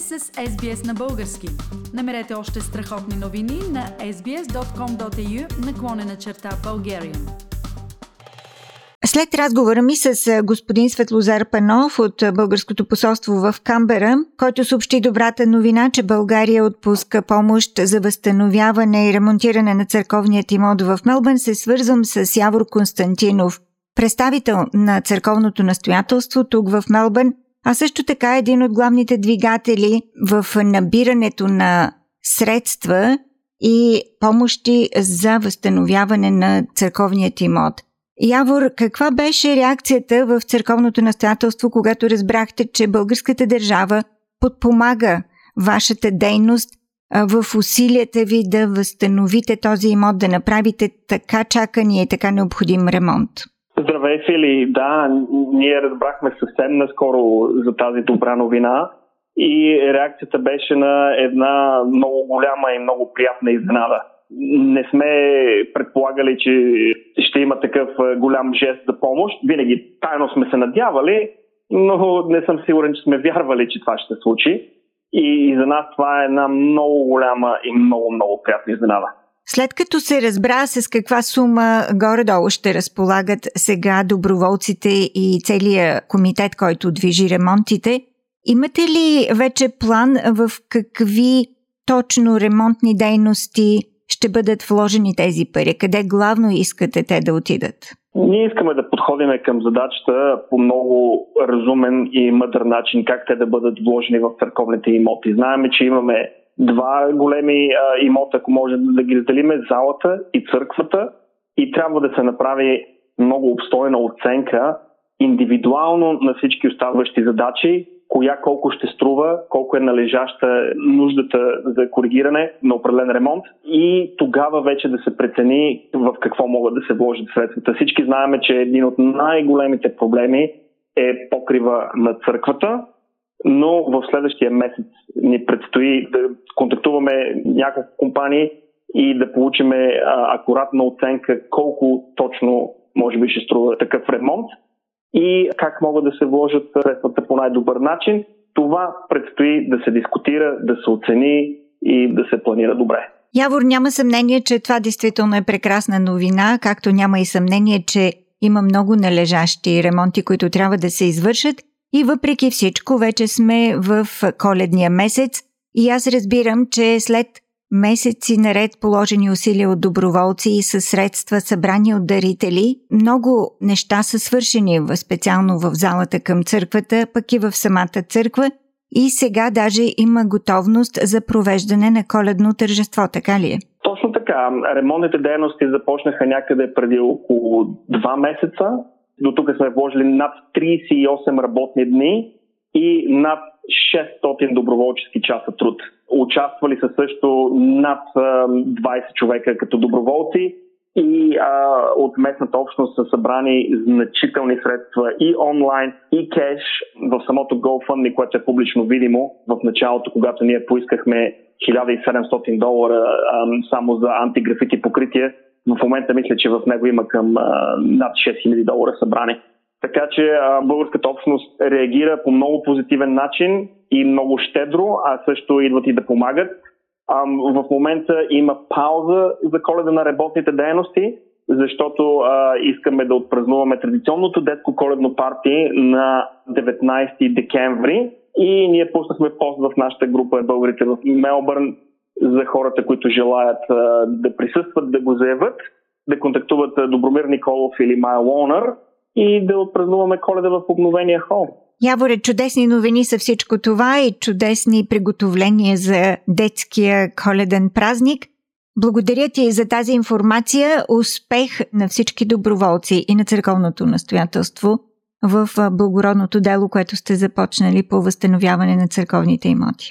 сте с SBS на български. Намерете още страхотни новини на sbs.com.au наклонена черта Bulgarian. След разговора ми с господин Светлозар Панов от Българското посолство в Камбера, който съобщи добрата новина, че България отпуска помощ за възстановяване и ремонтиране на църковният имот в Мелбън, се свързвам с Явор Константинов, представител на църковното настоятелство тук в Мелбън, а също така един от главните двигатели в набирането на средства и помощи за възстановяване на църковният имот. Явор, каква беше реакцията в църковното настоятелство, когато разбрахте, че българската държава подпомага вашата дейност в усилията ви да възстановите този имот, да направите така чакания и така необходим ремонт? Здравей, Фили! Да, ние разбрахме съвсем наскоро за тази добра новина и реакцията беше на една много голяма и много приятна изненада. Не сме предполагали, че ще има такъв голям жест за помощ. Винаги тайно сме се надявали, но не съм сигурен, че сме вярвали, че това ще се случи. И за нас това е една много голяма и много, много приятна изненада. След като се разбра с каква сума горе-долу ще разполагат сега доброволците и целият комитет, който движи ремонтите, имате ли вече план в какви точно ремонтни дейности ще бъдат вложени тези пари? Къде главно искате те да отидат? Ние искаме да подходим към задачата по много разумен и мъдър начин, как те да бъдат вложени в църковните имоти. Знаеме, че имаме два големи а, имота, ако може да ги разделиме, залата и църквата. И трябва да се направи много обстойна оценка индивидуално на всички оставащи задачи, коя колко ще струва, колко е належаща нуждата за коригиране на определен ремонт. И тогава вече да се прецени в какво могат да се вложат средствата. Всички знаеме, че един от най-големите проблеми е покрива на църквата, но в следващия месец ни предстои да контактуваме няколко компании и да получим акуратна оценка колко точно може би ще струва такъв ремонт и как могат да се вложат средствата по най-добър начин. Това предстои да се дискутира, да се оцени и да се планира добре. Явор, няма съмнение, че това действително е прекрасна новина, както няма и съмнение, че има много належащи ремонти, които трябва да се извършат и въпреки всичко, вече сме в коледния месец и аз разбирам, че след месеци наред положени усилия от доброволци и със средства събрани от дарители, много неща са свършени, специално в залата към църквата, пък и в самата църква и сега даже има готовност за провеждане на коледно тържество, така ли е? Точно така. Ремонтните дейности започнаха някъде преди около два месеца до тук сме вложили над 38 работни дни и над 600 доброволчески часа труд. Участвали са също над 20 човека като доброволци и а, от местната общност са събрани значителни средства и онлайн, и кеш в самото GoFundMe, което е публично видимо в началото, когато ние поискахме 1700 долара а, само за антиграфити покритие в момента мисля, че в него има към над 6000 долара събрани. Така че българската общност реагира по много позитивен начин и много щедро, а също идват и да помагат. В момента има пауза за коледа на работните дейности, защото искаме да отпразнуваме традиционното детско коледно парти на 19 декември и ние пуснахме пост в нашата група българите в Мелбърн за хората, които желаят да присъстват, да го заявят, да контактуват Добромир Николов или Майя Лонър и да отпразнуваме коледа в обновения хол. Яворе, чудесни новини са всичко това и чудесни приготовления за детския коледен празник. Благодаря ти за тази информация. Успех на всички доброволци и на църковното настоятелство в благородното дело, което сте започнали по възстановяване на църковните имоти.